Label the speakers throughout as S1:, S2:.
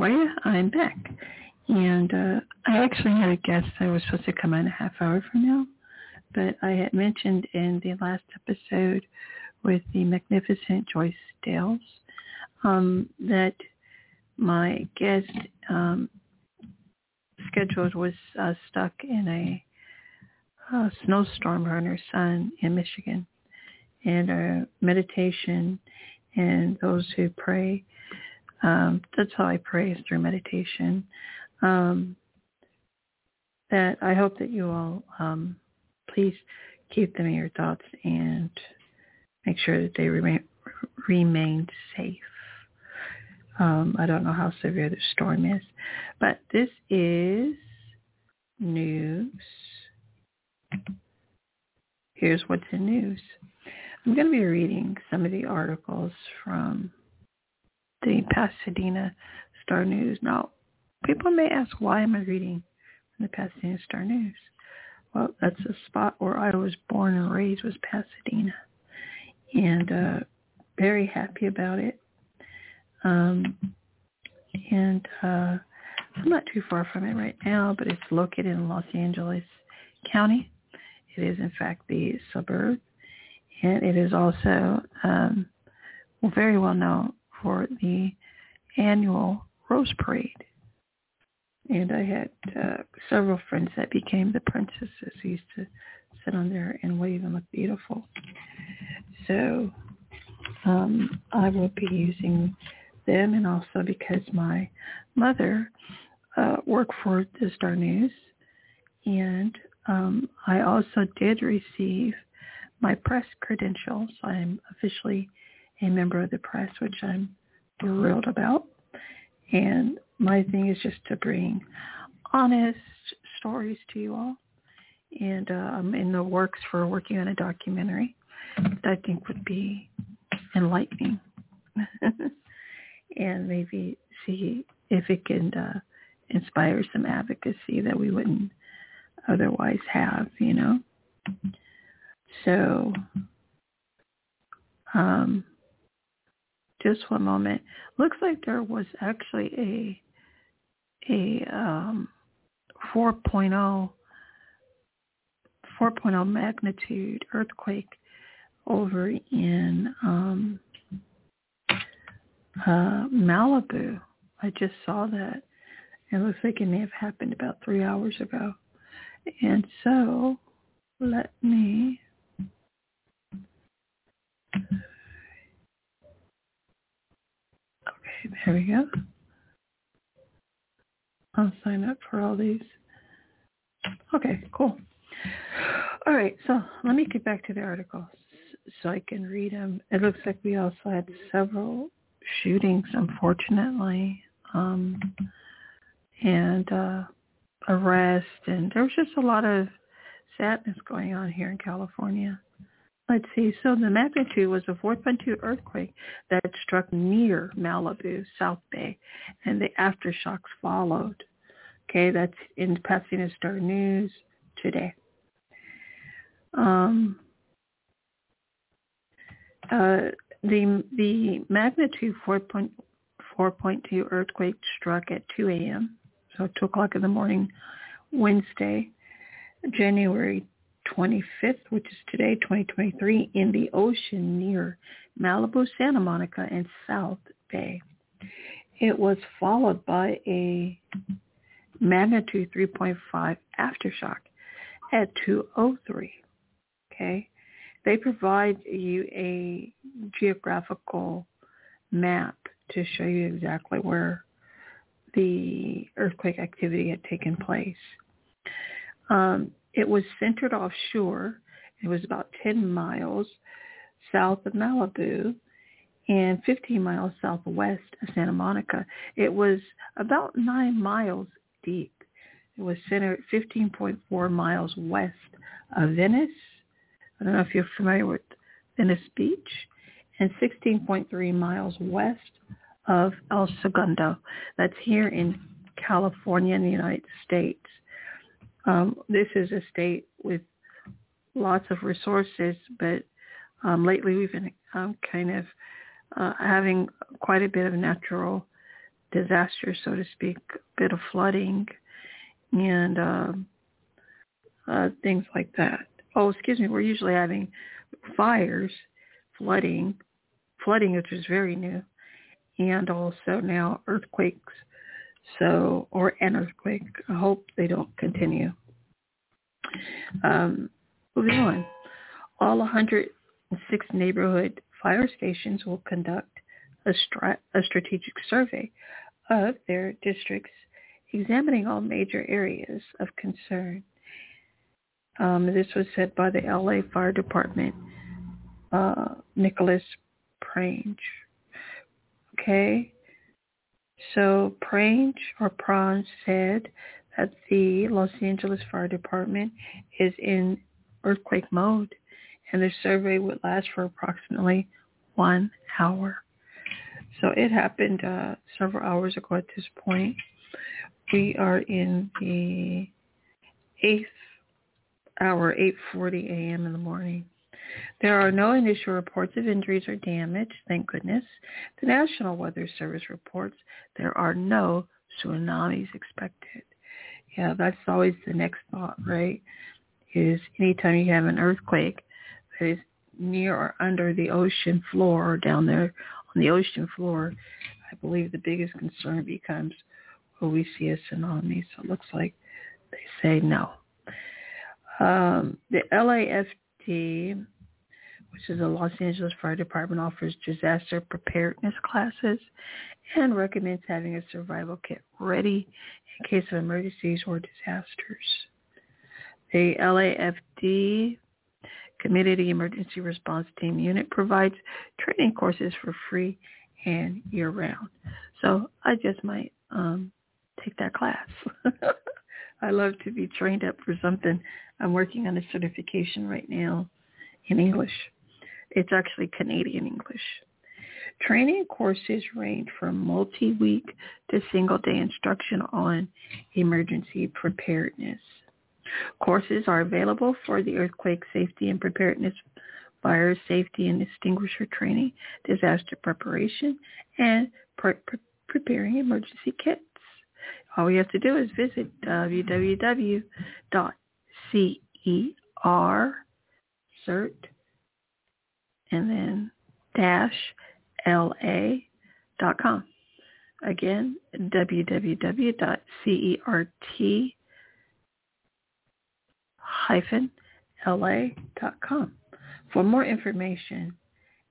S1: How? I'm back. And uh, I actually had a guest that was supposed to come on a half hour from now, but I had mentioned in the last episode with the magnificent Joyce Dales um, that my guest um, scheduled was uh, stuck in a, snowstorm and her son in Michigan. And our meditation and those who pray, um, that's how I pray is through meditation. Um, that I hope that you all um, please keep them in your thoughts and make sure that they remain remain safe. Um, I don't know how severe the storm is, but this is news. Here's what's in news. I'm going to be reading some of the articles from the Pasadena Star News. Now, people may ask, why am I reading from the Pasadena Star News? Well, that's a spot where I was born and raised was Pasadena. And uh, very happy about it. Um, and uh, I'm not too far from it right now, but it's located in Los Angeles County. It is, in fact, the suburb. And it is also um, very well known for the annual Rose Parade. And I had uh, several friends that became the princesses who used to sit on there and wave and look beautiful. So um, I will be using them and also because my mother uh, worked for the Star News and um, I also did receive my press credentials. I'm officially a member of the press, which I'm thrilled about. And my thing is just to bring honest stories to you all. And uh, I'm in the works for working on a documentary that I think would be enlightening. and maybe see if it can uh, inspire some advocacy that we wouldn't otherwise have, you know. So um, just one moment. Looks like there was actually a a um, 4.0 4.0 magnitude earthquake over in um, uh, Malibu. I just saw that. It looks like it may have happened about three hours ago. And so let me Okay, there we go. I'll sign up for all these. Okay, cool. All right, so let me get back to the articles so I can read them. It looks like we also had several shootings, unfortunately, um, and uh, arrest, and there was just a lot of sadness going on here in California. Let's see. So the magnitude was a 4.2 earthquake that struck near Malibu, South Bay, and the aftershocks followed. Okay, that's in Pasadena Star News today. Um, uh, the the magnitude 4.4.2 earthquake struck at 2 a.m. So 2 o'clock in the morning, Wednesday, January 25th, which is today, 2023, in the ocean near Malibu, Santa Monica, and South Bay. It was followed by a magnitude 3.5 aftershock at 203. Okay. They provide you a geographical map to show you exactly where the earthquake activity had taken place. Um, it was centered offshore. It was about 10 miles south of Malibu and 15 miles southwest of Santa Monica. It was about nine miles deep. It was centered 15.4 miles west of Venice. I don't know if you're familiar with Venice Beach. And 16.3 miles west of El Segundo. That's here in California in the United States. Um, this is a state with lots of resources, but um, lately we've been um, kind of uh, having quite a bit of natural disaster, so to speak, a bit of flooding and um, uh, things like that. Oh, excuse me, we're usually having fires, flooding, flooding, which is very new, and also now earthquakes. So, or an earthquake. I hope they don't continue. Um, moving on. All 106 neighborhood fire stations will conduct a, strat- a strategic survey of their districts, examining all major areas of concern. Um, this was said by the LA Fire Department, uh, Nicholas Prange. Okay, so Prange or Prange said that the Los Angeles Fire Department is in earthquake mode and the survey would last for approximately one hour. So it happened uh, several hours ago at this point. We are in the eighth hour, 8.40 a.m. in the morning. There are no initial reports of injuries or damage, thank goodness. The National Weather Service reports there are no tsunamis expected. Yeah, that's always the next thought, right? Is anytime you have an earthquake, that is near or under the ocean floor or down there on the ocean floor, I believe the biggest concern becomes will we see a tsunami? So it looks like they say no. Um, the LAFD, which is the Los Angeles Fire Department, offers disaster preparedness classes and recommends having a survival kit ready in case of emergencies or disasters. The LAFD Community Emergency Response Team Unit provides training courses for free and year-round. So I just might um, take that class. I love to be trained up for something. I'm working on a certification right now in English. It's actually Canadian English. Training courses range from multi-week to single-day instruction on emergency preparedness. Courses are available for the earthquake safety and preparedness, fire safety and extinguisher training, disaster preparation, and pre- pre- preparing emergency kits. All you have to do is visit www.cercert and then dash la.com. Again, www.cert la.com for more information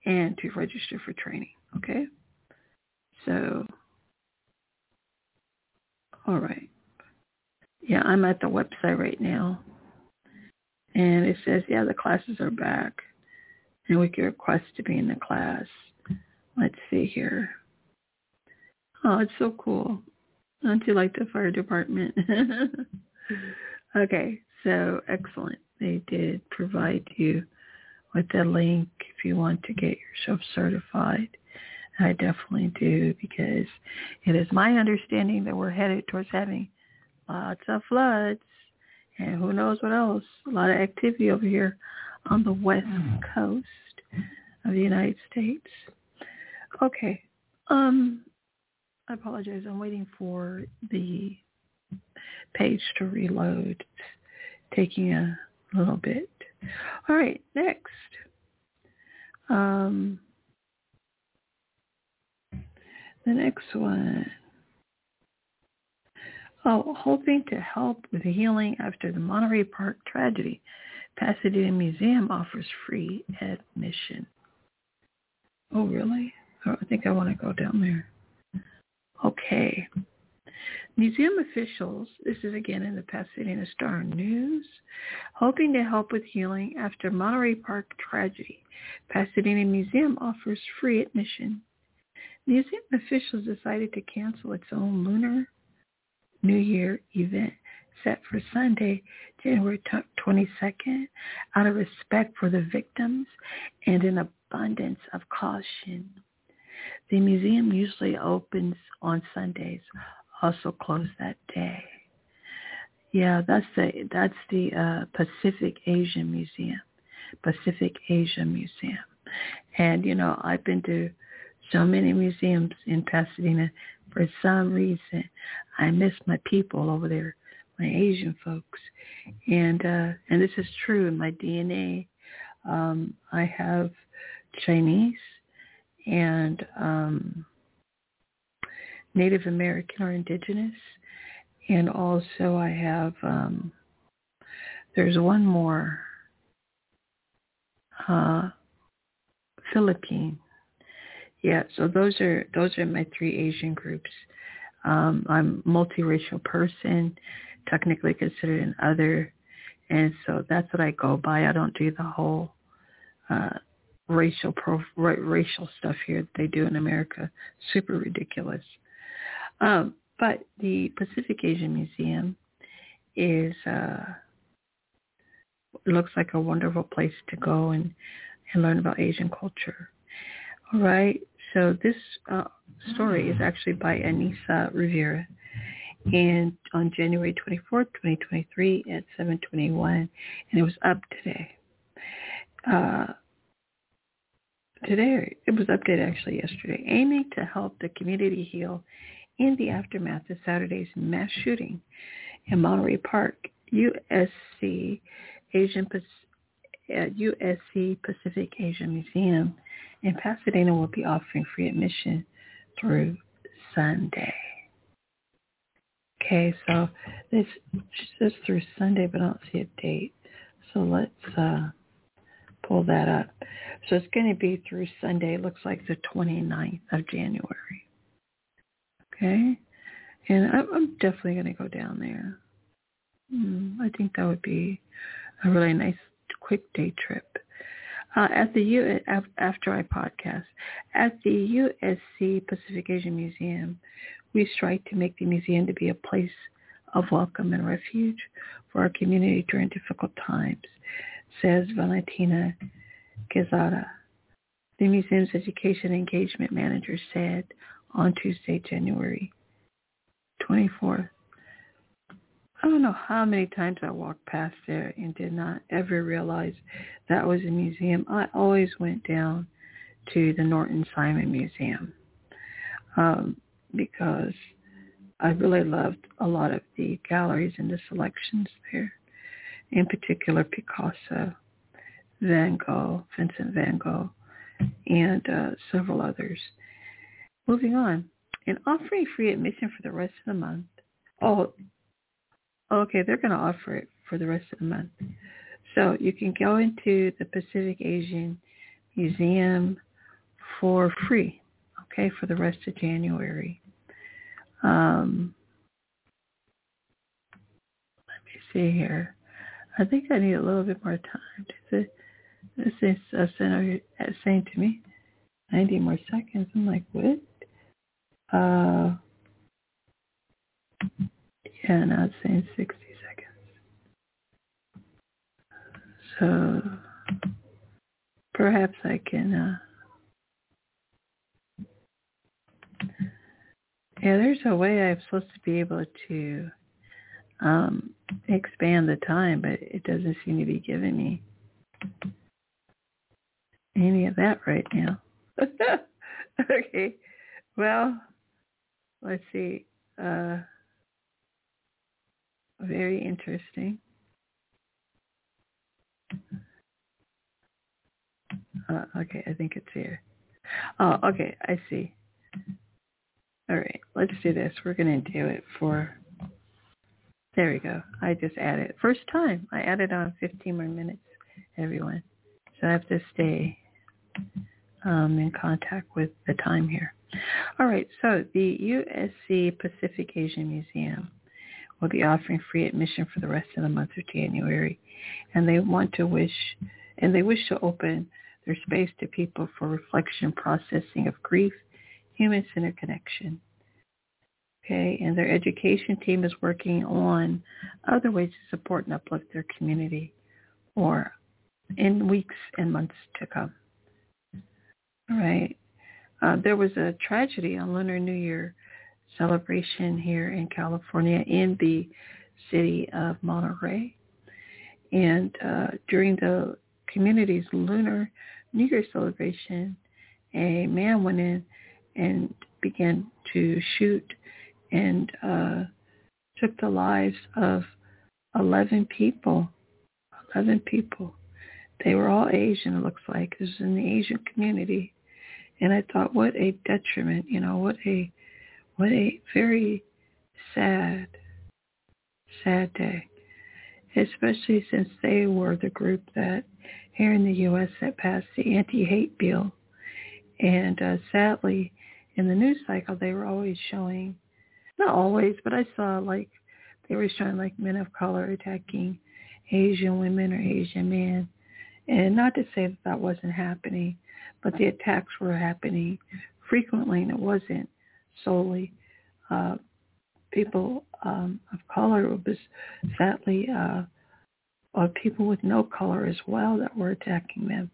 S1: and to register for training. Okay? So, all right. Yeah, I'm at the website right now. And it says, yeah, the classes are back. And we can request to be in the class. Let's see here. Oh, it's so cool. Don't you like the fire department? okay, so excellent. They did provide you with the link if you want to get yourself certified. I definitely do because it is my understanding that we're headed towards having lots of floods and who knows what else. A lot of activity over here on the west coast of the United States. Okay. Um I apologize. I'm waiting for the page to reload taking a little bit. All right, next. Um, the next one. Oh, hoping to help with healing after the Monterey Park tragedy. Pasadena Museum offers free admission. Oh, really? Oh, I think I want to go down there. Okay. Museum officials, this is again in the Pasadena Star News, hoping to help with healing after Monterey Park tragedy. Pasadena Museum offers free admission. Museum officials decided to cancel its own Lunar New Year event set for Sunday, January 22nd, out of respect for the victims and an abundance of caution. The museum usually opens on Sundays, also closed that day. Yeah, that's the that's the uh, Pacific Asian Museum, Pacific Asia Museum, and you know I've been to so many museums in Pasadena. For some reason, I miss my people over there, my Asian folks, and uh, and this is true in my DNA. Um, I have Chinese and um, Native American or Indigenous, and also I have um, there's one more uh, Philippine. Yeah, so those are those are my three Asian groups. Um, I'm multiracial person, technically considered an other, and so that's what I go by. I don't do the whole uh, racial pro, racial stuff here that they do in America. Super ridiculous. Um, but the Pacific Asian Museum is uh, looks like a wonderful place to go and, and learn about Asian culture. All right. So this uh, story is actually by Anissa Rivera. And on January 24th, 2023 at 721, and it was up today. Uh, today, it was updated actually yesterday, aiming to help the community heal in the aftermath of Saturday's mass shooting in Monterey Park, USC Asian at USC uh, Pacific Asia Museum in Pasadena will be offering free admission through Sunday. Okay, so this says through Sunday, but I don't see a date. So let's uh, pull that up. So it's going to be through Sunday. It looks like the 29th of January. Okay. And I'm definitely going to go down there. Mm, I think that would be a really nice quick day trip. Uh, at the U after I podcast at the USC Pacific Asian Museum, we strive to make the museum to be a place of welcome and refuge for our community during difficult times, says Valentina Quezada. The museum's education engagement manager said on Tuesday, January 24th. I don't know how many times I walked past there and did not ever realize that was a museum. I always went down to the Norton Simon Museum um, because I really loved a lot of the galleries and the selections there. In particular, Picasso, Van Gogh, Vincent Van Gogh, and uh, several others. Moving on. And offering free admission for the rest of the month. Oh, okay, they're going to offer it for the rest of the month. So you can go into the Pacific Asian Museum for free, okay, for the rest of January. Um, let me see here. I think I need a little bit more time. This is uh, saying to me 90 more seconds. I'm like, what? Uh, it's saying 60 seconds. So perhaps I can, uh, yeah, there's a way I'm supposed to be able to um, expand the time, but it doesn't seem to be giving me any of that right now. okay. Well, let's see, uh, very interesting. Uh, okay, I think it's here. Oh, okay, I see. All right, let's do this. We're going to do it for, there we go. I just added, first time, I added on 15 more minutes, everyone. So I have to stay um, in contact with the time here. All right, so the USC Pacific Asian Museum will be offering free admission for the rest of the month of January, and they want to wish and they wish to open their space to people for reflection, processing of grief, human-centered connection. Okay, and their education team is working on other ways to support and uplift their community or in weeks and months to come. All right. Uh, there was a tragedy on Lunar New Year celebration here in California in the city of Monterey. And uh, during the community's Lunar New Year celebration, a man went in and began to shoot and uh, took the lives of 11 people. 11 people. They were all Asian, it looks like. This was in the Asian community. And I thought, what a detriment, you know, what a, what a very sad, sad day. Especially since they were the group that here in the U.S. that passed the anti-hate bill. And uh, sadly, in the news cycle, they were always showing, not always, but I saw like, they were showing like men of color attacking Asian women or Asian men. And not to say that that wasn't happening, but the attacks were happening frequently, and it wasn't solely uh, people um, of color. It was sadly uh, uh, people with no color as well that were attacking them.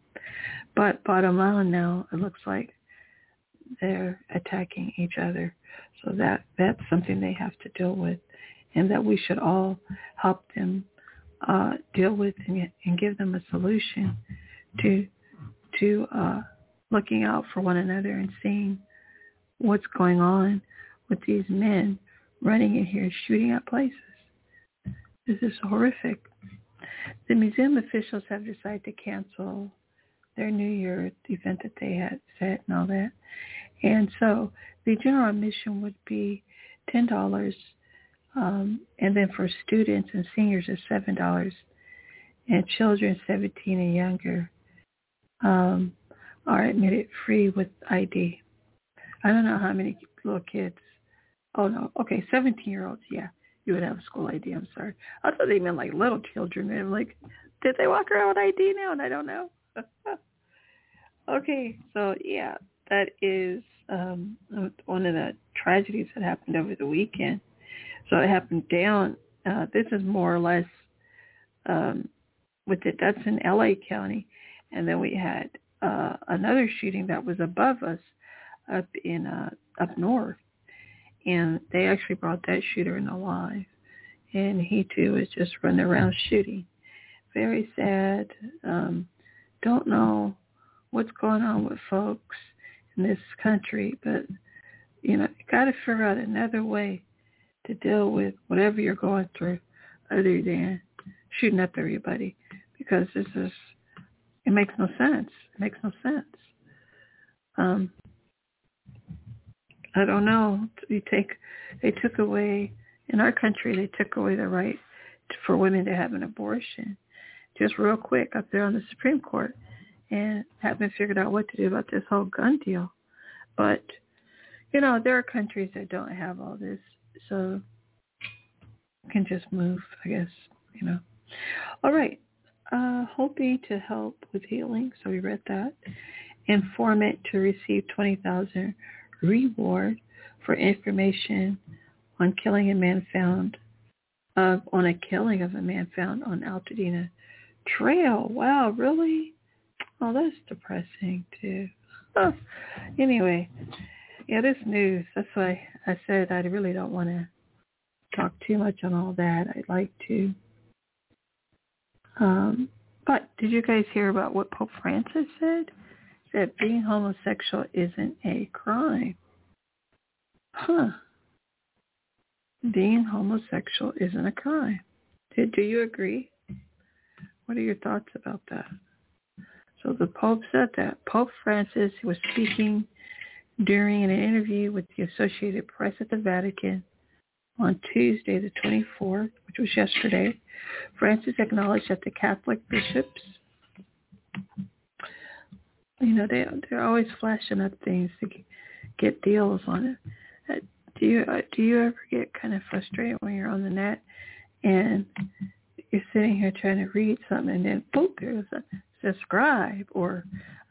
S1: But bottom line now, it looks like they're attacking each other. So that that's something they have to deal with, and that we should all help them uh, deal with and, and give them a solution to to uh, looking out for one another and seeing what's going on with these men running in here shooting at places. This is horrific. The museum officials have decided to cancel their New Year event that they had set and all that. And so the general admission would be ten dollars um, and then for students and seniors, it's seven dollars, and children 17 and younger um, are admitted free with ID. I don't know how many little kids. Oh no, okay, 17 year olds. Yeah, you would have school ID. I'm sorry. I thought they meant like little children. I'm like, did they walk around with ID now? And I don't know. okay, so yeah, that is um, one of the tragedies that happened over the weekend. So it happened down. Uh, this is more or less um, with it. That's in L.A. County, and then we had uh, another shooting that was above us up in uh, up north, and they actually brought that shooter in alive, and he too was just running around shooting. Very sad. Um, don't know what's going on with folks in this country, but you know, you got to figure out another way to deal with whatever you're going through other than shooting up everybody because this is it makes no sense. It makes no sense. Um, I don't know. You take they took away in our country they took away the right for women to have an abortion just real quick up there on the Supreme Court and haven't figured out what to do about this whole gun deal. But you know, there are countries that don't have all this so can just move, I guess, you know. All right. Uh, hoping to help with healing, so we read that. Informant to receive 20000 reward for information on killing a man found, uh, on a killing of a man found on Altadena Trail. Wow, really? Oh, that's depressing too. Anyway, yeah, this news. That's why I said I really don't want to talk too much on all that. I'd like to. Um, but did you guys hear about what Pope Francis said? That being homosexual isn't a crime. Huh. Being homosexual isn't a crime. Do, do you agree? What are your thoughts about that? So the Pope said that. Pope Francis was speaking during an interview with the Associated Press at the Vatican on Tuesday, the 24th, which was yesterday, Francis acknowledged that the Catholic bishops, you know, they they're always flashing up things to get deals on it. Uh, do you uh, do you ever get kind of frustrated when you're on the net and you're sitting here trying to read something and then boop, there's a subscribe or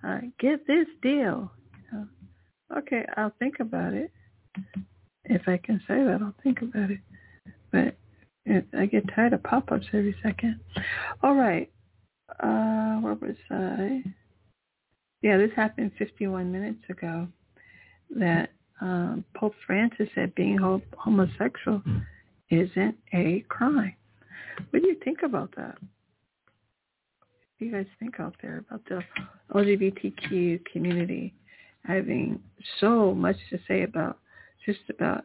S1: uh, get this deal. You know, okay, I'll think about it. If I can say that, I'll think about it. But I get tired of pop-ups every second. All right. Uh, where was I? Yeah, this happened 51 minutes ago. That um, Pope Francis said being homosexual isn't a crime. What do you think about that? What do you guys think out there about the LGBTQ community having so much to say about just about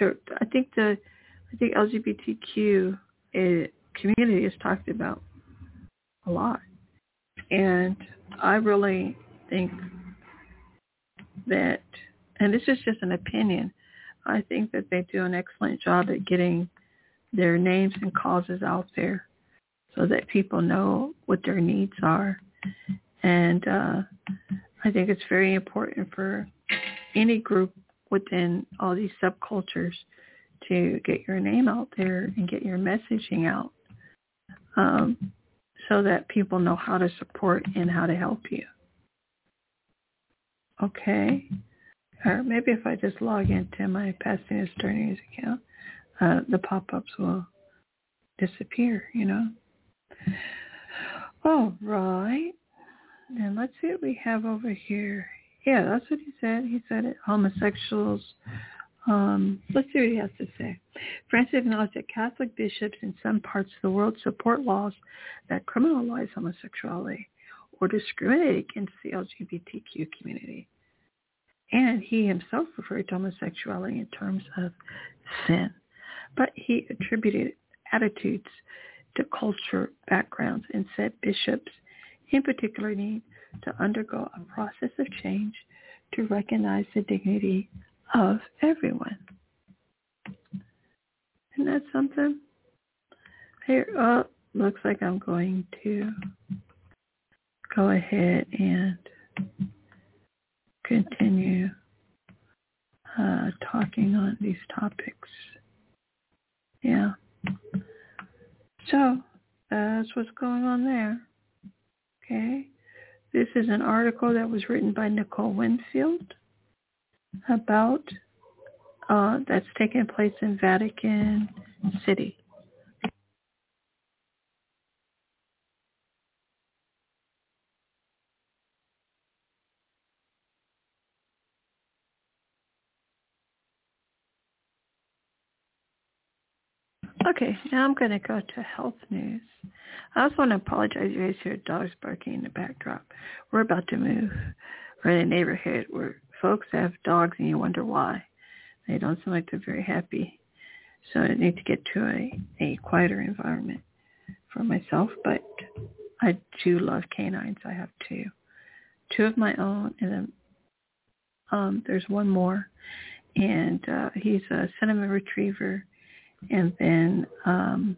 S1: I think the I think LGBTQ eh, community is talked about a lot, and I really think that, and this is just an opinion, I think that they do an excellent job at getting their names and causes out there so that people know what their needs are. And uh, I think it's very important for any group within all these subcultures to get your name out there and get your messaging out um, so that people know how to support and how to help you. Okay. Or maybe if I just log into my Pasadena Star account, uh, the pop-ups will disappear, you know. All right. And let's see what we have over here. Yeah, that's what he said. He said it, homosexuals. Um, let's see what he has to say. Francis acknowledged that Catholic bishops in some parts of the world support laws that criminalize homosexuality or discriminate against the LGBTQ community. And he himself referred to homosexuality in terms of sin. But he attributed attitudes to culture backgrounds and said bishops in particular need to undergo a process of change to recognize the dignity of everyone. Isn't that something? Here, oh, looks like I'm going to go ahead and continue uh, talking on these topics. Yeah. So that's what's going on there. Okay. This is an article that was written by Nicole Winfield about uh, that's taking place in Vatican City. Okay, now I'm going to go to health news. I also want to apologize. You guys hear dogs barking in the backdrop. We're about to move. We're in a neighborhood where folks have dogs and you wonder why. They don't seem like they're very happy. So I need to get to a, a quieter environment for myself. But I do love canines. I have two. Two of my own and then um, there's one more. And uh, he's a cinnamon retriever and then um,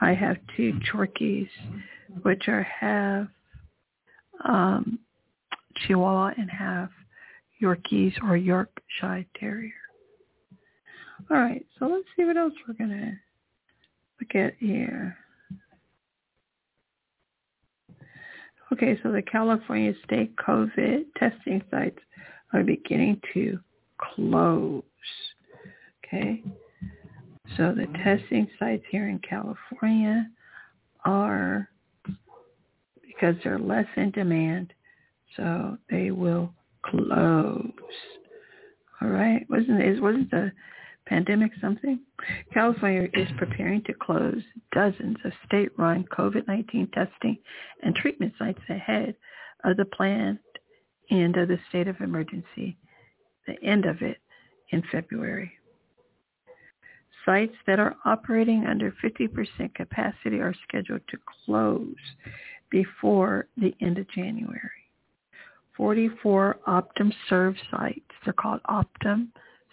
S1: I have two Chorkies, which are half um, Chihuahua and half Yorkies or Yorkshire Terrier. All right, so let's see what else we're going to look at here. Okay, so the California state COVID testing sites are beginning to close. Okay, so the testing sites here in California are, because they're less in demand, so they will close. All right, wasn't it? Wasn't the pandemic something? California is preparing to close dozens of state-run COVID-19 testing and treatment sites ahead of the planned end of the state of emergency, the end of it in February. Sites that are operating under 50% capacity are scheduled to close before the end of January. 44 Optum serve sites, they're called Optum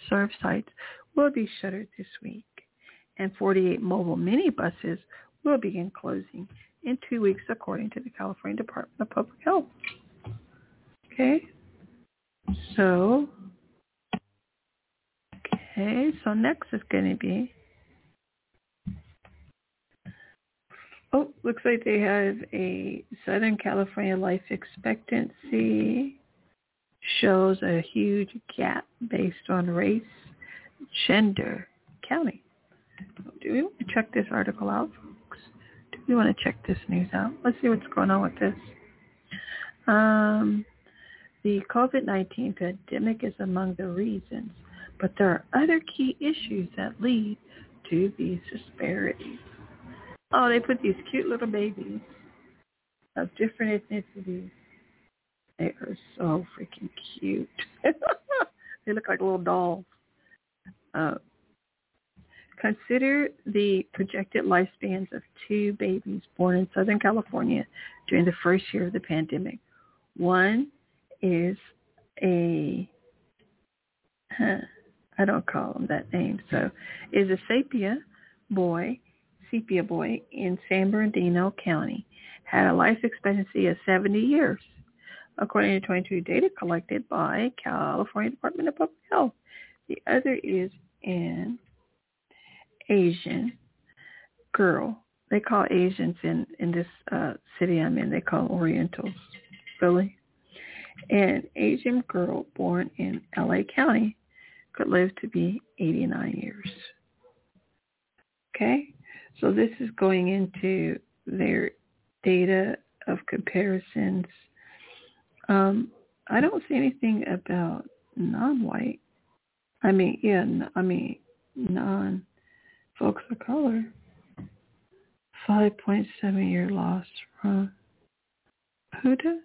S1: serve sites, will be shuttered this week, and 48 mobile minibuses will begin closing in two weeks, according to the California Department of Public Health. Okay, so okay, so next is going to be oh, looks like they have a Southern California life expectancy shows a huge gap based on race, gender, county. Do we want to check this article out, folks? Do we want to check this news out? Let's see what's going on with this. Um, the COVID-19 pandemic is among the reasons, but there are other key issues that lead to these disparities. Oh, they put these cute little babies of different ethnicities. They are so freaking cute. they look like little dolls. Uh, consider the projected lifespans of two babies born in Southern California during the first year of the pandemic. One is a huh, I don't call him that name. So is a sepia boy, sepia boy in San Bernardino County had a life expectancy of 70 years, according to 22 data collected by California Department of Public Health. The other is an Asian girl. They call Asians in in this uh, city I'm in. They call Orientals. Really, an Asian girl born in L.A. County could live to be 89 years. Okay, so this is going into their data of comparisons. Um, I don't see anything about non-white. I mean, yeah, I mean non folks of color. 5.7 year loss from who does?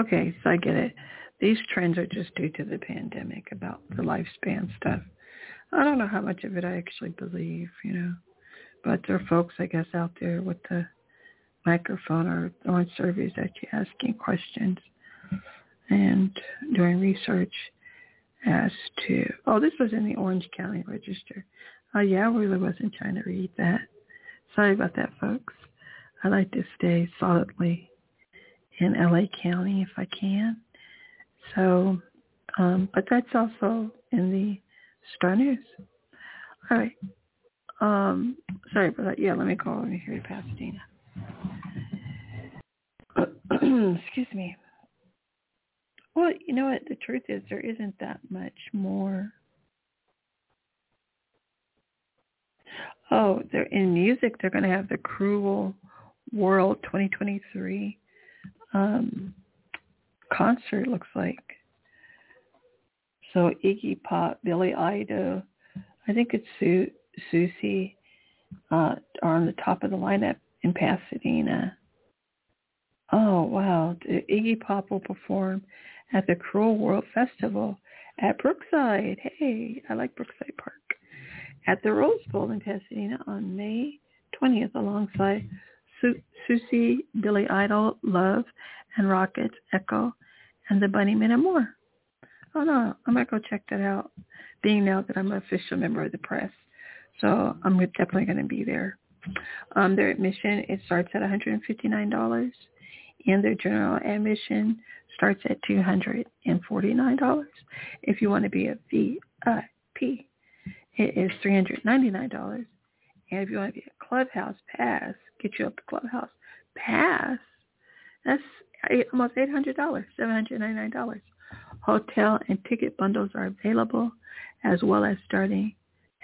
S1: Okay, so I get it. These trends are just due to the pandemic about the lifespan stuff. I don't know how much of it I actually believe, you know. But there are folks, I guess, out there with the microphone or throwing surveys at you, asking questions and doing research as to, oh, this was in the Orange County Register. Oh, yeah, I really wasn't trying to read that. Sorry about that, folks. I like to stay solidly in LA County if I can. So, um, but that's also in the Star News. All right. Um, sorry about that. Yeah, let me go over here to Pasadena. Excuse me. Well, you know what? The truth is there isn't that much more. Oh, they're in music. They're going to have the Cruel World 2023 um, concert. Looks like. So Iggy Pop, Billy Idol, I think it's Su- Siouxsie, uh, are on the top of the lineup in Pasadena. Oh wow! Iggy Pop will perform at the Cruel World Festival at Brookside. Hey, I like Brookside Park. At the Rose Bowl in Pasadena on May 20th alongside Su- Siouxsie, Billy Idol, Love, and Rockets, Echo, and the Bunnymen and more. Oh no, I might go check that out, being now that I'm an official member of the press. So I'm definitely going to be there. Um, their admission, it starts at $159 and their general admission starts at $249. If you want to be a VIP, it is $399. And if you want to be a clubhouse pass, get you a clubhouse pass, that's almost $800, $799. Hotel and ticket bundles are available as well as starting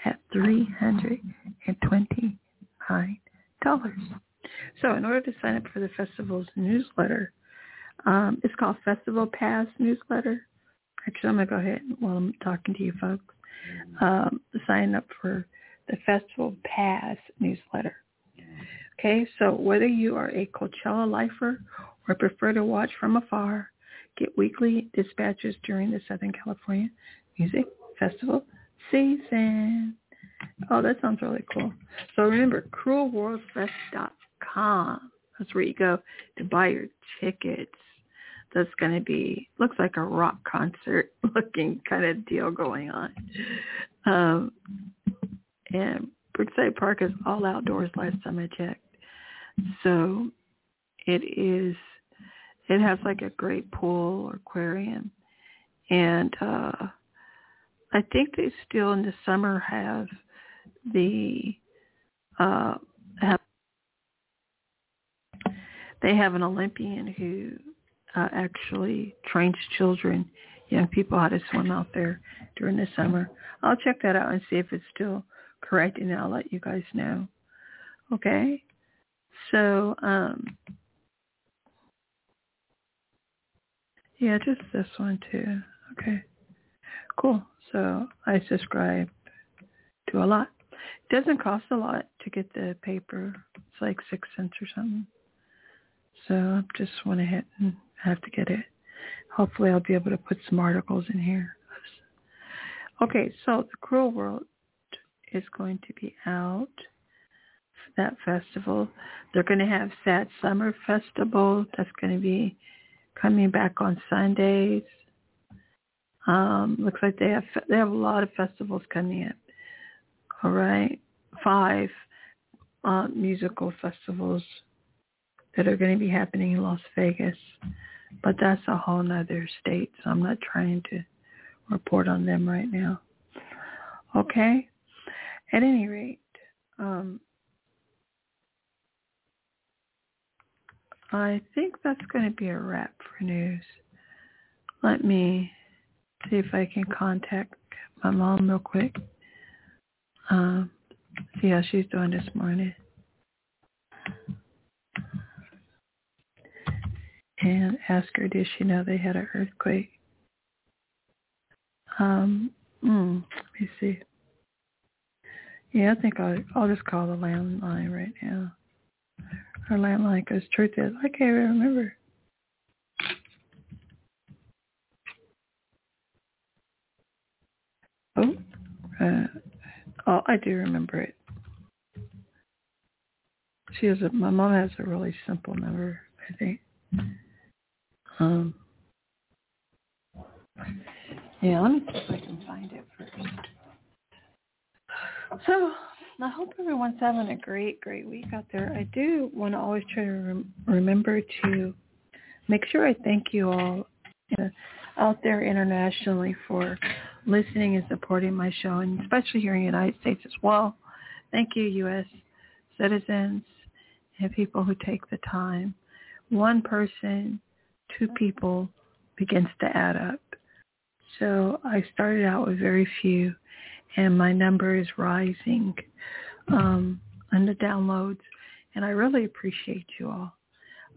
S1: at $329. So in order to sign up for the festival's newsletter, um, it's called Festival Pass Newsletter. Actually, I'm to go ahead while I'm talking to you folks. Um, sign up for the Festival Pass newsletter. Okay, so whether you are a Coachella lifer or prefer to watch from afar, get weekly dispatches during the Southern California Music Festival season. Oh, that sounds really cool. So remember, cruelworldfest.com. That's where you go to buy your tickets. That's going to be, looks like a rock concert looking kind of deal going on. Um, and Brookside Park is all outdoors last time I checked. So it is it has like a great pool or aquarium, and uh, I think they still in the summer have the uh, have they have an Olympian who uh, actually trains children, young people how to swim out there during the summer. I'll check that out and see if it's still correct, and I'll let you guys know. Okay, so um, yeah, just this one too. Okay, cool. So I subscribe to a lot. It doesn't cost a lot to get the paper. It's like six cents or something. So I just went ahead and have to get it. Hopefully I'll be able to put some articles in here. Okay, so the Cruel World is going to be out for that festival. They're going to have Sad Summer Festival. That's going to be coming back on Sundays. Um, looks like they have they have a lot of festivals coming up. All right, five uh, musical festivals that are going to be happening in Las Vegas, but that's a whole nother state, so I'm not trying to report on them right now. Okay. At any rate, um, I think that's going to be a wrap for news. Let me see if I can contact my mom real quick. Um, see how she's doing this morning. And ask her, did she know they had an earthquake? Um, mm, let me see. Yeah, I think I'll, I'll just call the landline right now. Her landline, because truth is, I can't even remember. Oh, uh, oh, I do remember it. She has a. My mom has a really simple number. I think. Um. Yeah, let me see if I can find it first. So I hope everyone's having a great, great week out there. I do want to always try to rem- remember to make sure I thank you all out there internationally for listening and supporting my show, and especially here in the United States as well. Thank you, U.S. citizens and people who take the time. One person, two people begins to add up. So I started out with very few, and my number is rising um, on the downloads, and I really appreciate you all.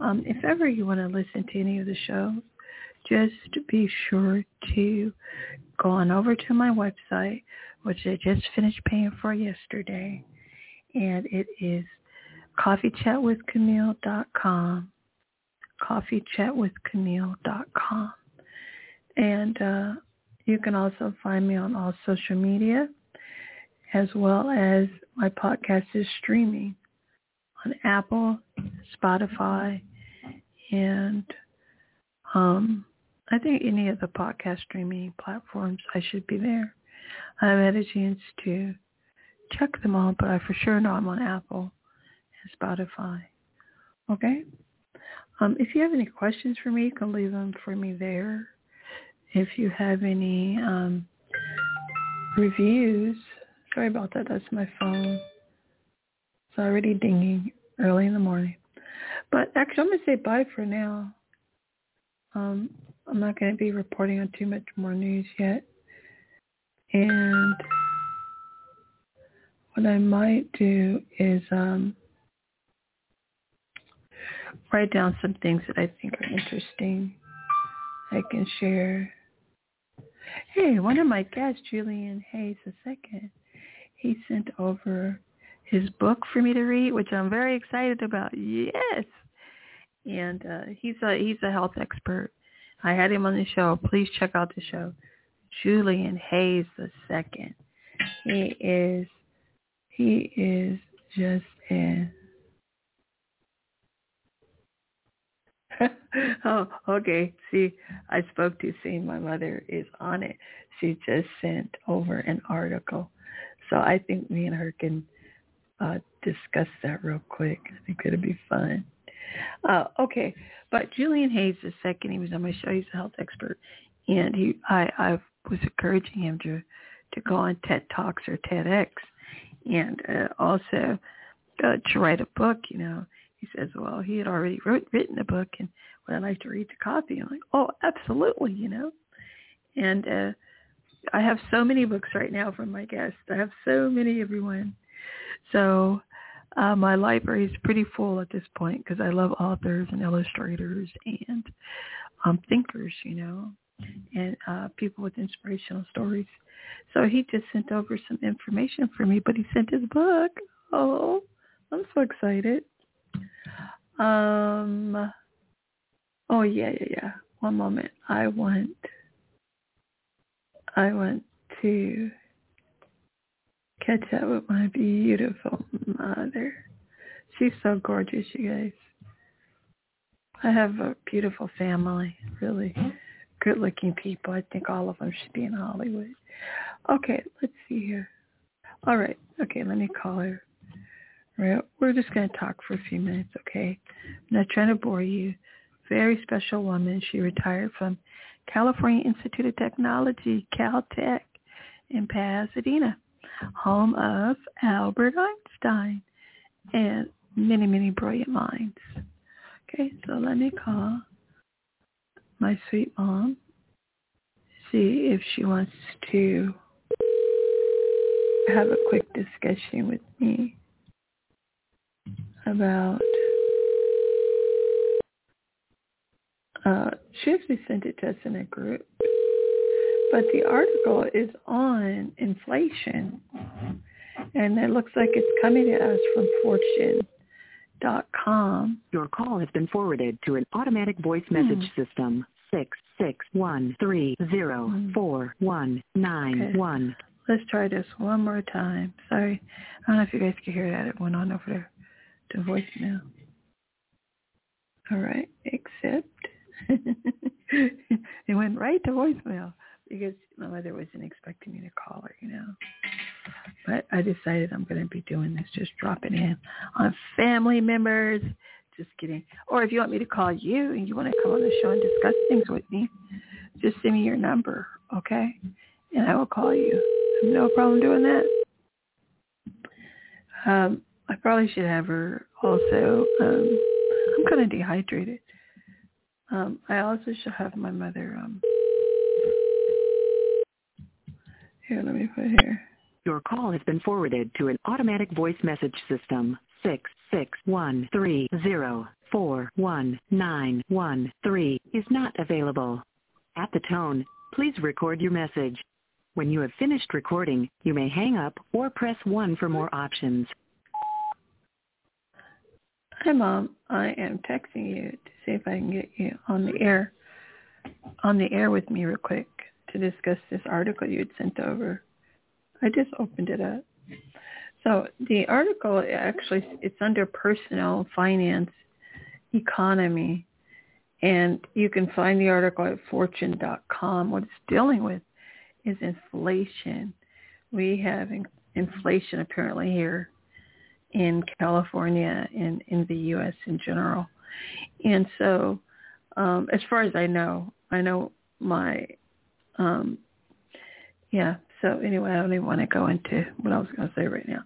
S1: Um, if ever you want to listen to any of the shows, just be sure to go on over to my website, which I just finished paying for yesterday, and it is coffeechatwithcamille.com, coffeechatwithcamille.com. And uh, you can also find me on all social media, as well as my podcast is streaming on Apple, Spotify, and um, I think any of the podcast streaming platforms, I should be there. I have had a chance to check them all, but I for sure know I'm on Apple and Spotify. Okay? Um, if you have any questions for me, you can leave them for me there. If you have any um, reviews, sorry about that, that's my phone. It's already dinging early in the morning. But actually, I'm going to say bye for now. Um, I'm not going to be reporting on too much more news yet. And what I might do is um, write down some things that I think are interesting I can share. Hey, one of my guests, Julian Hayes II, he sent over his book for me to read, which I'm very excited about. Yes. And uh, he's a he's a health expert. I had him on the show. Please check out the show. Julian Hayes second. He is he is just in oh, okay. See, I spoke to seeing my mother is on it. She just sent over an article. So I think me and her can uh, discuss that real quick. I think it'll be fun. Uh, okay, but Julian Hayes the second, he was on my show. He's a health expert, and he, I, I was encouraging him to, to go on TED Talks or TEDx, and uh, also uh, to write a book. You know, he says, well, he had already wrote, written a book, and would I like to read the copy? I'm like, oh, absolutely, you know, and uh, I have so many books right now from my guests. I have so many, everyone. So uh, my library is pretty full at this point because I love authors and illustrators and um, thinkers, you know, and uh, people with inspirational stories. So he just sent over some information for me, but he sent his book. Oh, I'm so excited. Um. Oh yeah, yeah, yeah. One moment. I want. I want to catch up with my beautiful mother. She's so gorgeous, you guys. I have a beautiful family, really good looking people. I think all of them should be in Hollywood. Okay, let's see here. All right. Okay, let me call her. We're just going to talk for a few minutes, okay? I'm not trying to bore you. Very special woman. She retired from California Institute of Technology, Caltech, in Pasadena home of Albert Einstein and many, many brilliant minds. Okay, so let me call my sweet mom, see if she wants to have a quick discussion with me about uh, she actually sent it to us in a group but the article is on inflation. And it looks like it's coming to us from fortune.com.
S2: Your call has been forwarded to an automatic voice message hmm. system. Six six one three zero hmm. four one nine okay. one.
S1: Let's try this one more time. Sorry. I don't know if you guys can hear that. It went on over there to voicemail. All right. except it went right to voicemail because my mother wasn't expecting me to call her, you know. But I decided I'm going to be doing this, just dropping in on family members. Just kidding. Or if you want me to call you and you want to come on the show and discuss things with me, just send me your number, okay? And I will call you. No problem doing that. Um, I probably should have her also. Um, I'm kind of dehydrated. Um, I also should have my mother um, Here, let me put here.
S2: Your call has been forwarded to an automatic voice message system. Six six one three zero four one nine one three is not available. At the tone, please record your message. When you have finished recording, you may hang up or press 1 for more options.
S1: Hi, Mom. I am texting you to see if I can get you on the air, on the air with me real quick to discuss this article you had sent over. I just opened it up. So the article actually it's under personal finance economy and you can find the article at fortune.com. What it's dealing with is inflation. We have inflation apparently here in California and in the U.S. in general. And so um, as far as I know, I know my um, yeah. So anyway, I don't even want to go into what I was going to say right now.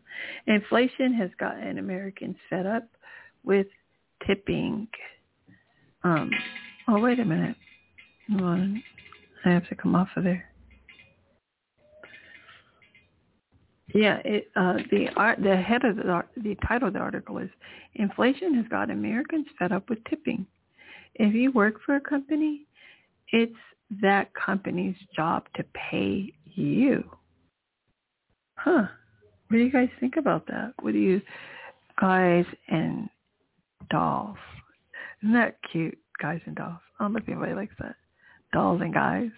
S1: Inflation has gotten Americans fed up with tipping. Um, oh, wait a minute. Hold on. I have to come off of there. Yeah, it, uh, the art, the head of the, the title of the article is "Inflation has got Americans fed up with tipping." If you work for a company, it's that company's job to pay you. Huh. What do you guys think about that? What do you guys and dolls? Isn't that cute, guys and dolls? I don't know if anybody likes that. Dolls and guys.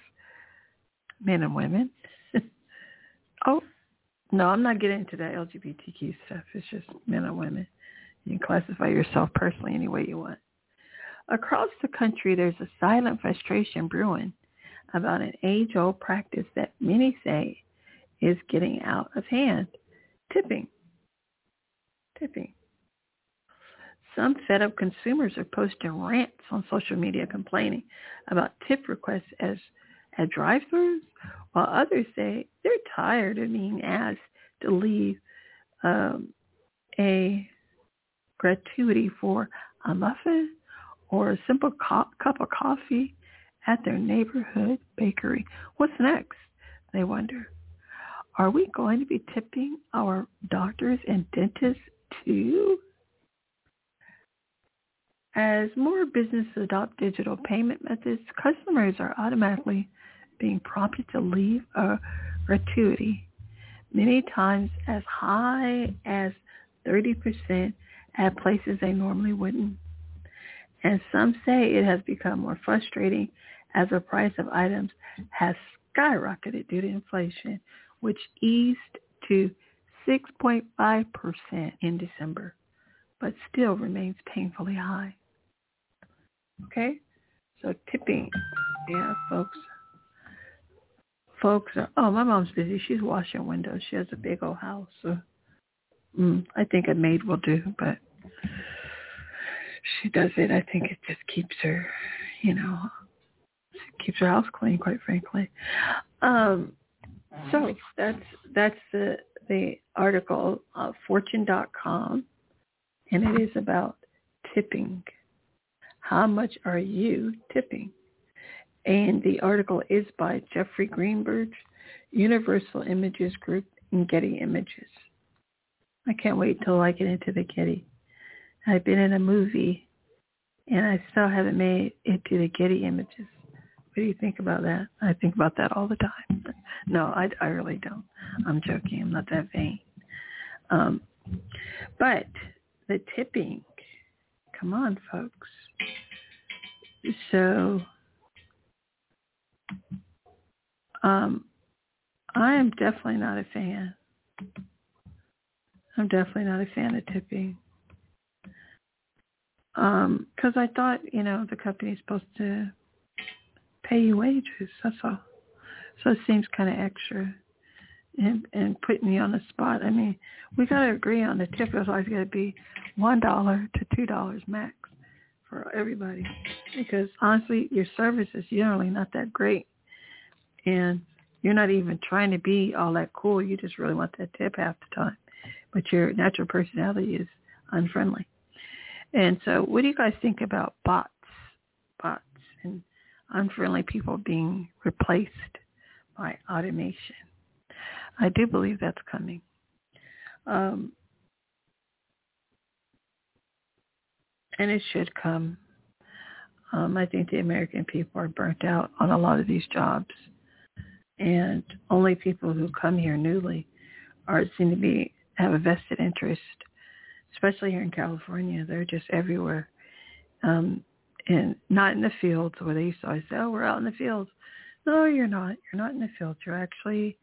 S1: Men and women. oh, no, I'm not getting into that LGBTQ stuff. It's just men and women. You can classify yourself personally any way you want. Across the country, there's a silent frustration brewing about an age-old practice that many say is getting out of hand, tipping. Tipping. Some fed up consumers are posting rants on social media complaining about tip requests as at drive-thrus, while others say they're tired of being asked to leave um, a gratuity for a muffin or a simple co- cup of coffee at their neighborhood bakery. What's next? They wonder. Are we going to be tipping our doctors and dentists too? As more businesses adopt digital payment methods, customers are automatically being prompted to leave a gratuity, many times as high as 30% at places they normally wouldn't. And some say it has become more frustrating as the price of items has skyrocketed due to inflation, which eased to 6.5% in December, but still remains painfully high. Okay? So tipping, yeah, folks. Folks are, oh, my mom's busy. She's washing windows. She has a big old house. So mm, I think a maid will do, but she does it. I think it just keeps her, you know, keeps her house clean, quite frankly. Um, so that's that's the the article of Fortune.com, and it is about tipping. How much are you tipping? And the article is by Jeffrey Greenberg, Universal Images Group, and Getty Images. I can't wait till I get into the Getty. I've been in a movie, and I still haven't made it to the Getty Images. What do you think about that? I think about that all the time. No, I, I really don't. I'm joking. I'm not that vain. Um, but the tipping, come on, folks. So um, I am definitely not a fan. I'm definitely not a fan of tipping. Because um, I thought, you know, the company's supposed to pay you wages. That's all. So it seems kind of extra and, and putting me on the spot. I mean, we got to agree on the tip. It's always got to be $1 to $2 max for everybody because honestly, your service is generally not that great, and you're not even trying to be all that cool. You just really want that tip half the time, but your natural personality is unfriendly. And so, what do you guys think about bots, bots, and unfriendly people being replaced by automation? I do believe that's coming. Um, and it should come. Um, I think the American people are burnt out on a lot of these jobs, and only people who come here newly are seem to be have a vested interest, especially here in California. They're just everywhere, um, and not in the fields where they used to always say, "Oh, we're out in the fields." No, you're not. You're not in the fields. You're actually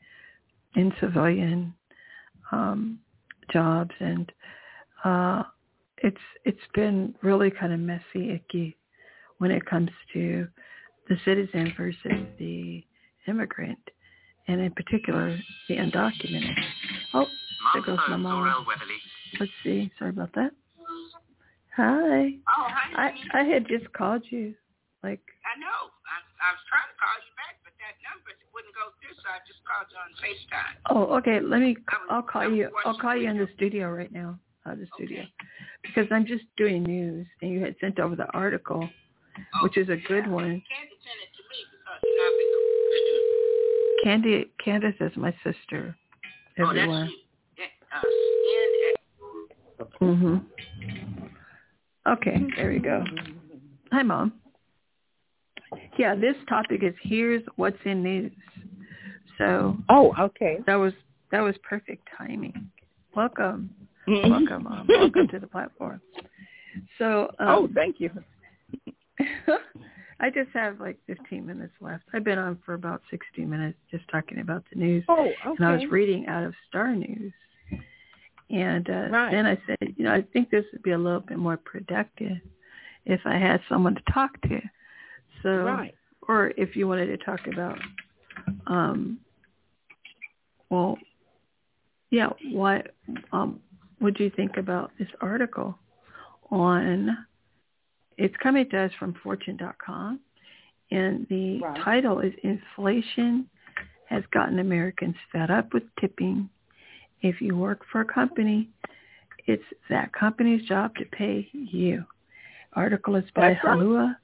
S1: in civilian um, jobs, and uh, it's it's been really kind of messy, icky when it comes to the citizen versus the immigrant, and in particular the undocumented. Oh, there goes my mom. Let's see. Sorry about that. Hi.
S3: Oh, hi.
S1: I I had just called you. Like
S3: I know. I, I was trying to call you back, but that number wouldn't go through, so I just called you on FaceTime.
S1: Oh, okay. Let me. I'll call you. I'll call you in the studio right now out of the studio
S3: Okay.
S1: because I'm just doing news, and you had sent over the article,
S3: Oh,
S1: which is a good one.
S3: Candy sent it to me because you know, I've been
S1: Candy, Candace is my sister.
S3: Oh, that's you. Yeah, uh, N-
S1: Mhm. Okay, there we go. Hi, mom. Yeah, this topic is here's what's in news. So
S4: Oh, okay.
S1: that was that was perfect timing. Welcome,
S4: Mhm.
S1: welcome, mom. welcome to the platform. So um,
S4: oh, thank you.
S1: I just have like 15 minutes left. I've been on for about 60 minutes just talking about the news.
S4: Oh, okay.
S1: And I was reading out of Star News. And uh,
S4: Right.
S1: then I said, you know, I think this would be a little bit more productive if I had someone to talk to. So,
S4: right.
S1: or if you wanted to talk about, um, well, yeah, what um, would you think about this article? on, it's coming to us from fortune.com. And the right. title is Inflation Has Gotten Americans Fed Up with Tipping. If you work for a company, it's that company's job to pay you. Article is by That's Halua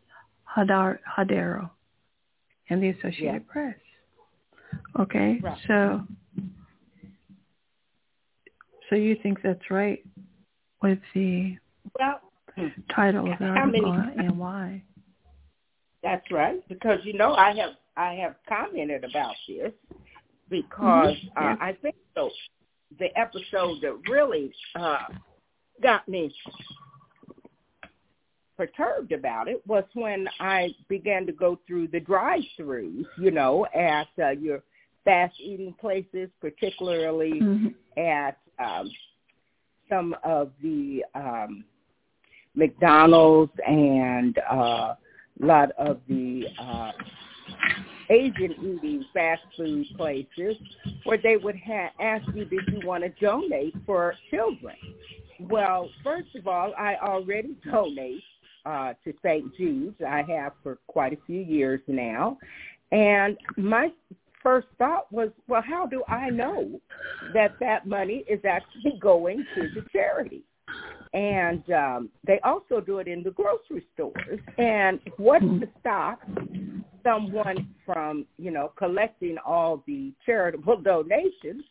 S1: Hadar, Hadero and the Associated yeah. Press. Okay, right. so so you think that's right with the
S3: well,
S1: title of the article and why?
S3: That's right, because you know I have I have commented about this because mm-hmm. uh, I think so. The episode that really uh, got me perturbed about it was when I began to go through the drive-throughs, you know, at uh, your fast eating places, particularly mm-hmm. at um, some of the um, McDonald's and uh, a lot of the uh, Asian eating fast food places where they would ha- ask you if you want to donate for children. Well, first of all, I already donate uh, to St. Jude's. I have for quite a few years now. And my first thought was, well, how do I know that that money is actually going to the charity? And um, they also do it in the grocery stores. And what's to stop someone from, you know, collecting all the charitable donations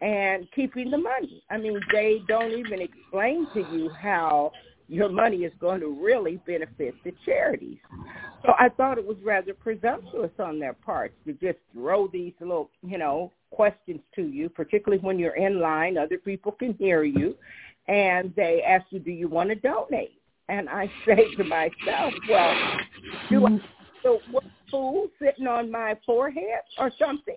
S3: and keeping the money? I mean, they don't even explain to you how your money is going to really benefit the charities. So I thought it was rather presumptuous on their part to just throw these little, you know, questions to you, particularly when you're in line, other people can hear you, and they ask you, do you want to donate? And I say to myself, well, do I, so what fool sitting on my forehead or something?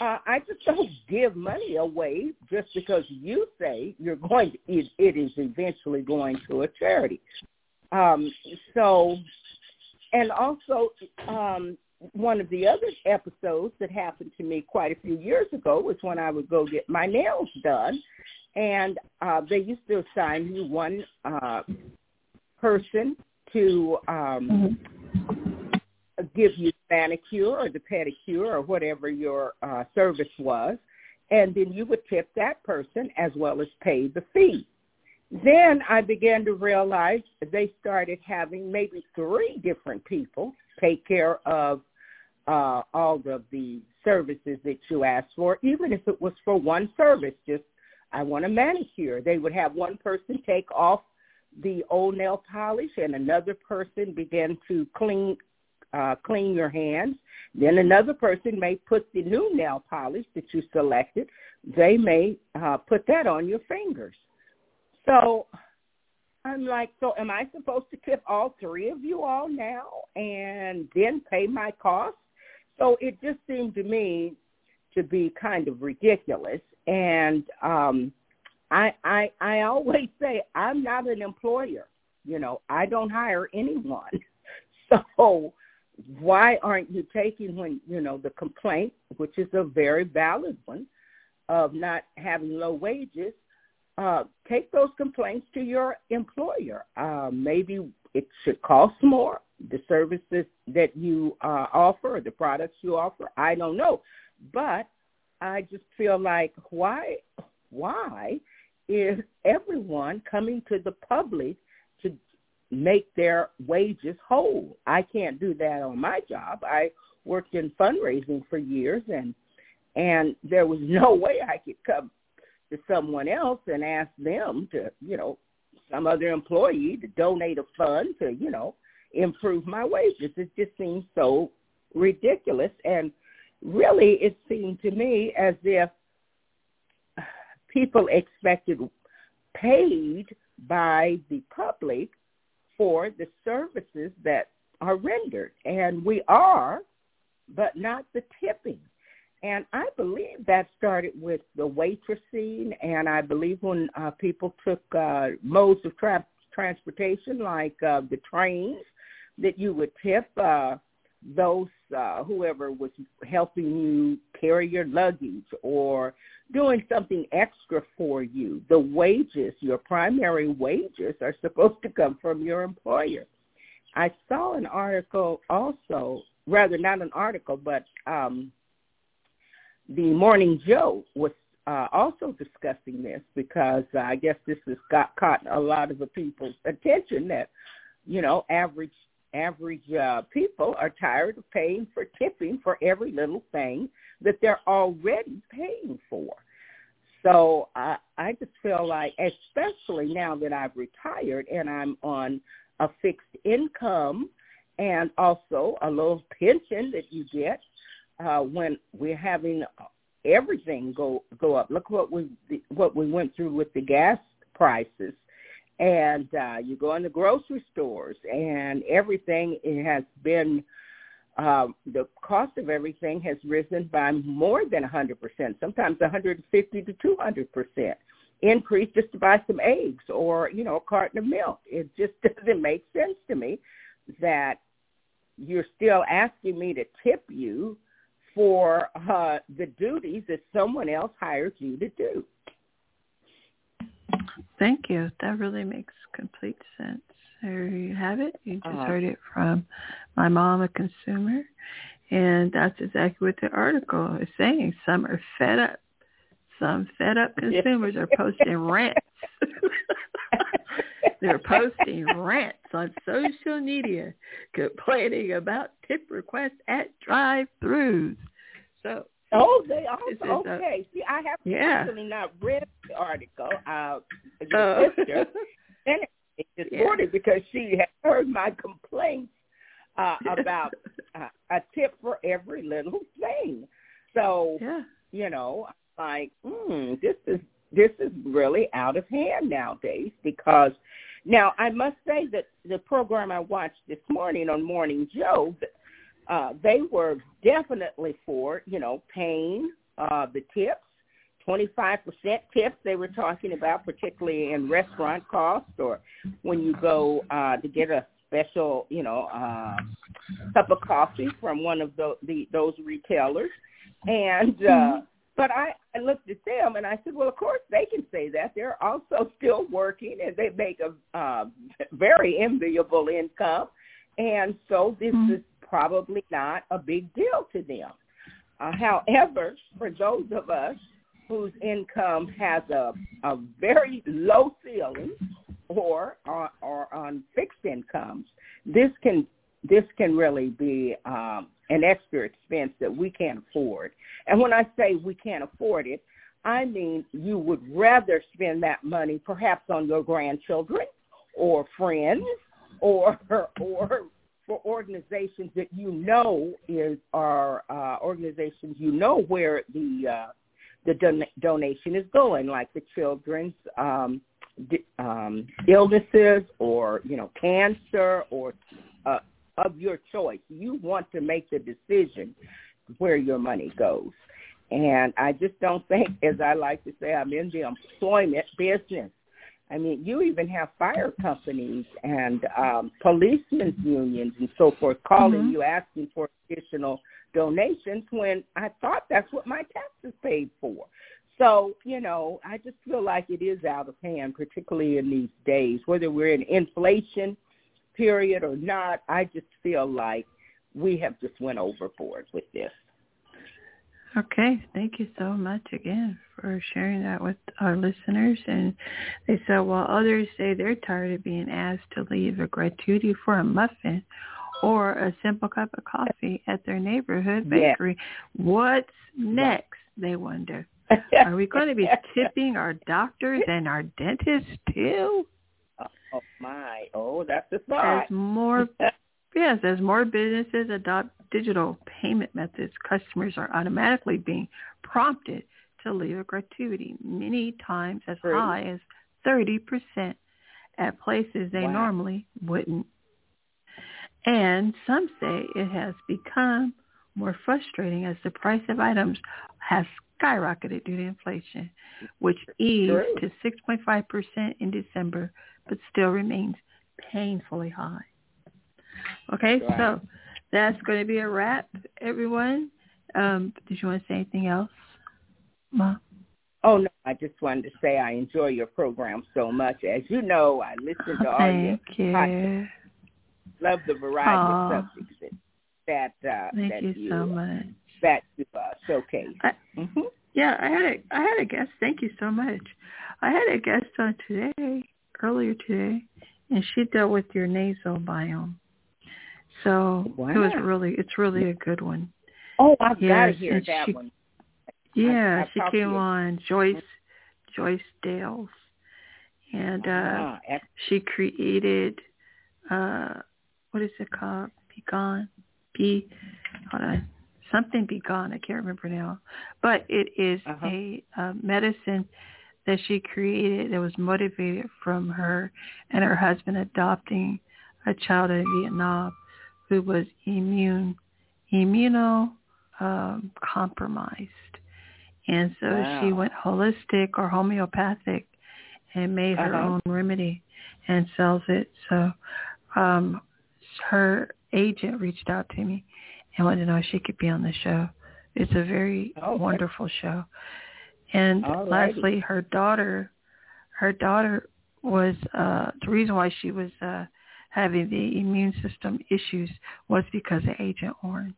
S3: Uh, I just don't give money away just because you say you're going to, it, it is eventually going to a charity. Um, so, and also, um, one of the other episodes that happened to me quite a few years ago was when I would go get my nails done, and uh, they used to assign you one uh, person to um, mm-hmm give you manicure or the pedicure or whatever your uh, service was, and then you would tip that person as well as pay the fee. Then I began to realize they started having maybe three different people take care of uh, all of the services that you asked for, even if it was for one service, just I want a manicure. They would have one person take off the old nail polish and another person began to clean uh, clean your hands. Then another person may put the new nail polish that you selected. They may uh, put that on your fingers. So I'm like, so am I supposed to tip all three of you all now and then pay my costs? So it just seemed to me to be kind of ridiculous. And um, I, I, I always say I'm not an employer. You know, I don't hire anyone. So why aren't you taking when you know the complaint, which is a very valid one, of not having low wages? Uh, take those complaints to your employer. Uh, maybe it should cost more. The services that you uh, offer, the products you offer, I don't know, but I just feel like why, why is everyone coming to the public make their wages whole. I can't do that on my job. I worked in fundraising for years and and there was no way I could come to someone else and ask them to, you know, some other employee to donate a fund to, you know, improve my wages. It just seems so ridiculous and really it seemed to me as if people expected paid by the public for the services that are rendered. And we are, but not the tipping. And I believe that started with the waitressing, and I believe when uh, people took uh, modes of tra- transportation like uh, the trains, that you would tip uh, those uh, whoever was helping you carry your luggage, or doing something extra for you. The wages, your primary wages, are supposed to come from your employer. I saw an article also, rather not an article, but um, the Morning Joe was uh, also discussing this because uh, I guess this has got caught a lot of the people's attention that you know average average uh, people are tired of paying for tipping for every little thing that they're already paying for. So I, I just feel like, especially now that I've retired and I'm on a fixed income and also a little pension that you get uh, when we're having everything go go up. Look what we what we went through with the gas prices, and uh, you go in the grocery stores, and everything it has been uh, the cost of everything has risen by more than 100%, sometimes 150 to 200% increase just to buy some eggs or, you know, a carton of milk. It just doesn't make sense to me that you're still asking me to tip you for uh, the duties that someone else hired you to do.
S1: Thank you. That really makes complete sense. There you have it. You just uh-huh. heard it from my mom, a consumer. And that's exactly what the article is saying. Some are fed up. Some fed up consumers are posting rants. They're posting rants on social media complaining about tip requests at drive-throughs. So
S3: Oh, they also okay. See, I have yeah. actually not read the article. Uh, your uh, sister and this yeah. because she had heard my complaints uh, about uh, a tip for every little thing. So, yeah. you know, I'm like, hmm, this is this is really out of hand nowadays because now I must say that the program I watched this morning on Morning Joe, uh, they were definitely for, you know, paying uh, the tips 25% tips they were talking about, particularly in restaurant costs or when you go uh, to get a special, you know, uh, cup of coffee from one of the, the those retailers. And uh, mm-hmm. but I, I looked at them and I said, well, of course they can say that. They're also still working and they make a uh, very enviable income. And so this mm-hmm. is probably not a big deal to them. Uh, however, for those of us whose income has a, a very low ceiling or, or on fixed incomes, this can this can really be um, an extra expense that we can't afford. And when I say we can't afford it, I mean you would rather spend that money perhaps on your grandchildren or friends or or for organizations that you know is are uh, organizations you know where the uh, the don- donation is going, like the children's um, d- um, illnesses or you know cancer or uh, of your choice. You want to make the decision where your money goes. And I just don't think, as I like to say, I'm in the employment business. I mean, you even have fire companies and um, policemen's unions and so forth calling mm-hmm. you asking for additional donations when I thought that's what my taxes paid for. So, you know, I just feel like it is out of hand, particularly in these days, whether we're in inflation period or not. I just feel like we have just went overboard with this.
S1: Okay, thank you so much again for sharing that with our listeners. And they said, while others say they're tired of being asked to leave a gratuity for a muffin or a simple cup of coffee at their neighborhood bakery. Yeah. What's next, they wonder. Are we going to be tipping our doctors and our dentists too?
S3: Oh, oh my! Oh, that's a thought.
S1: As more, yes, as more businesses adopt digital payment methods, customers are automatically being prompted to leave a gratuity, many times as high as thirty percent at places they wow. normally wouldn't. And some say it has become more frustrating as the price of items has skyrocketed due to inflation, which eased to 6.5% in December, but still remains painfully high. Okay, right. so that's going to be a wrap, everyone. Um, did you want to say anything else, Ma?
S3: Oh no, I just wanted to say I enjoy your program so much. As you know, I listen to all
S1: Thank
S3: your
S1: you.
S3: podcasts. Love the variety
S1: Aw.
S3: of subjects that that uh,
S1: Thank
S3: that
S1: you
S3: you
S1: so much.
S3: that you uh, showcase.
S1: I-
S3: hmm
S1: Yeah, I had a I had a guest. Thank you so much. I had a guest on today, earlier today, and she dealt with your nasal biome. So it was really it's really a good one.
S3: Oh, I've got to hear that
S1: she-
S3: one.
S1: Yeah,
S3: I've
S1: she came on Joyce Joyce Dales, and uh
S3: Ah,
S1: she created uh what is it called? Be gone. Be hold on. Something be gone. I can't remember now. But it is
S3: Uh-huh.
S1: a uh, medicine that she created that was motivated from her and her husband adopting a child in Vietnam who was immune immuno um, compromised. And so she went holistic or homeopathic and made her
S3: Uh-huh.
S1: own remedy and sells it. So um her agent reached out to me and wanted to know if she could be on the show. It's a very
S3: Oh,
S1: wonderful show. And
S3: Alrighty.
S1: lastly, her daughter her daughter was uh the reason why she was uh having the immune system issues was because of Agent Orange.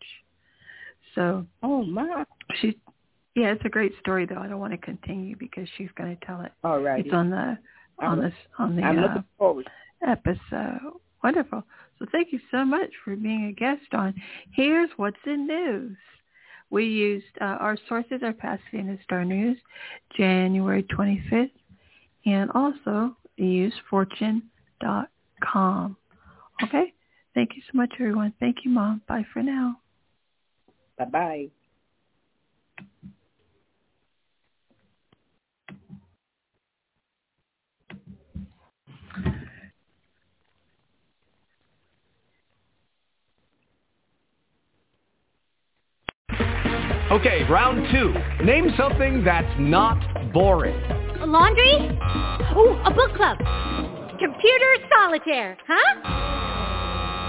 S1: So
S3: oh my.
S1: she yeah, it's a great story though. I don't want to continue because she's going to tell it.
S3: All right.
S1: It's on the on
S3: I'm-
S1: this on the
S3: I'm
S1: uh, episode. Wonderful. So thank you so much for being a guest on Here's What's in News. We used uh, our sources are Pasadena Star News, January 25th, and also use Fortune.com. Okay? Thank you so much, everyone. Thank you, Mom. Bye for now.
S3: Bye bye.
S4: Okay, round two. Name something that's not boring.
S5: A laundry? Uh. Ooh, a book club. Computer solitaire, huh?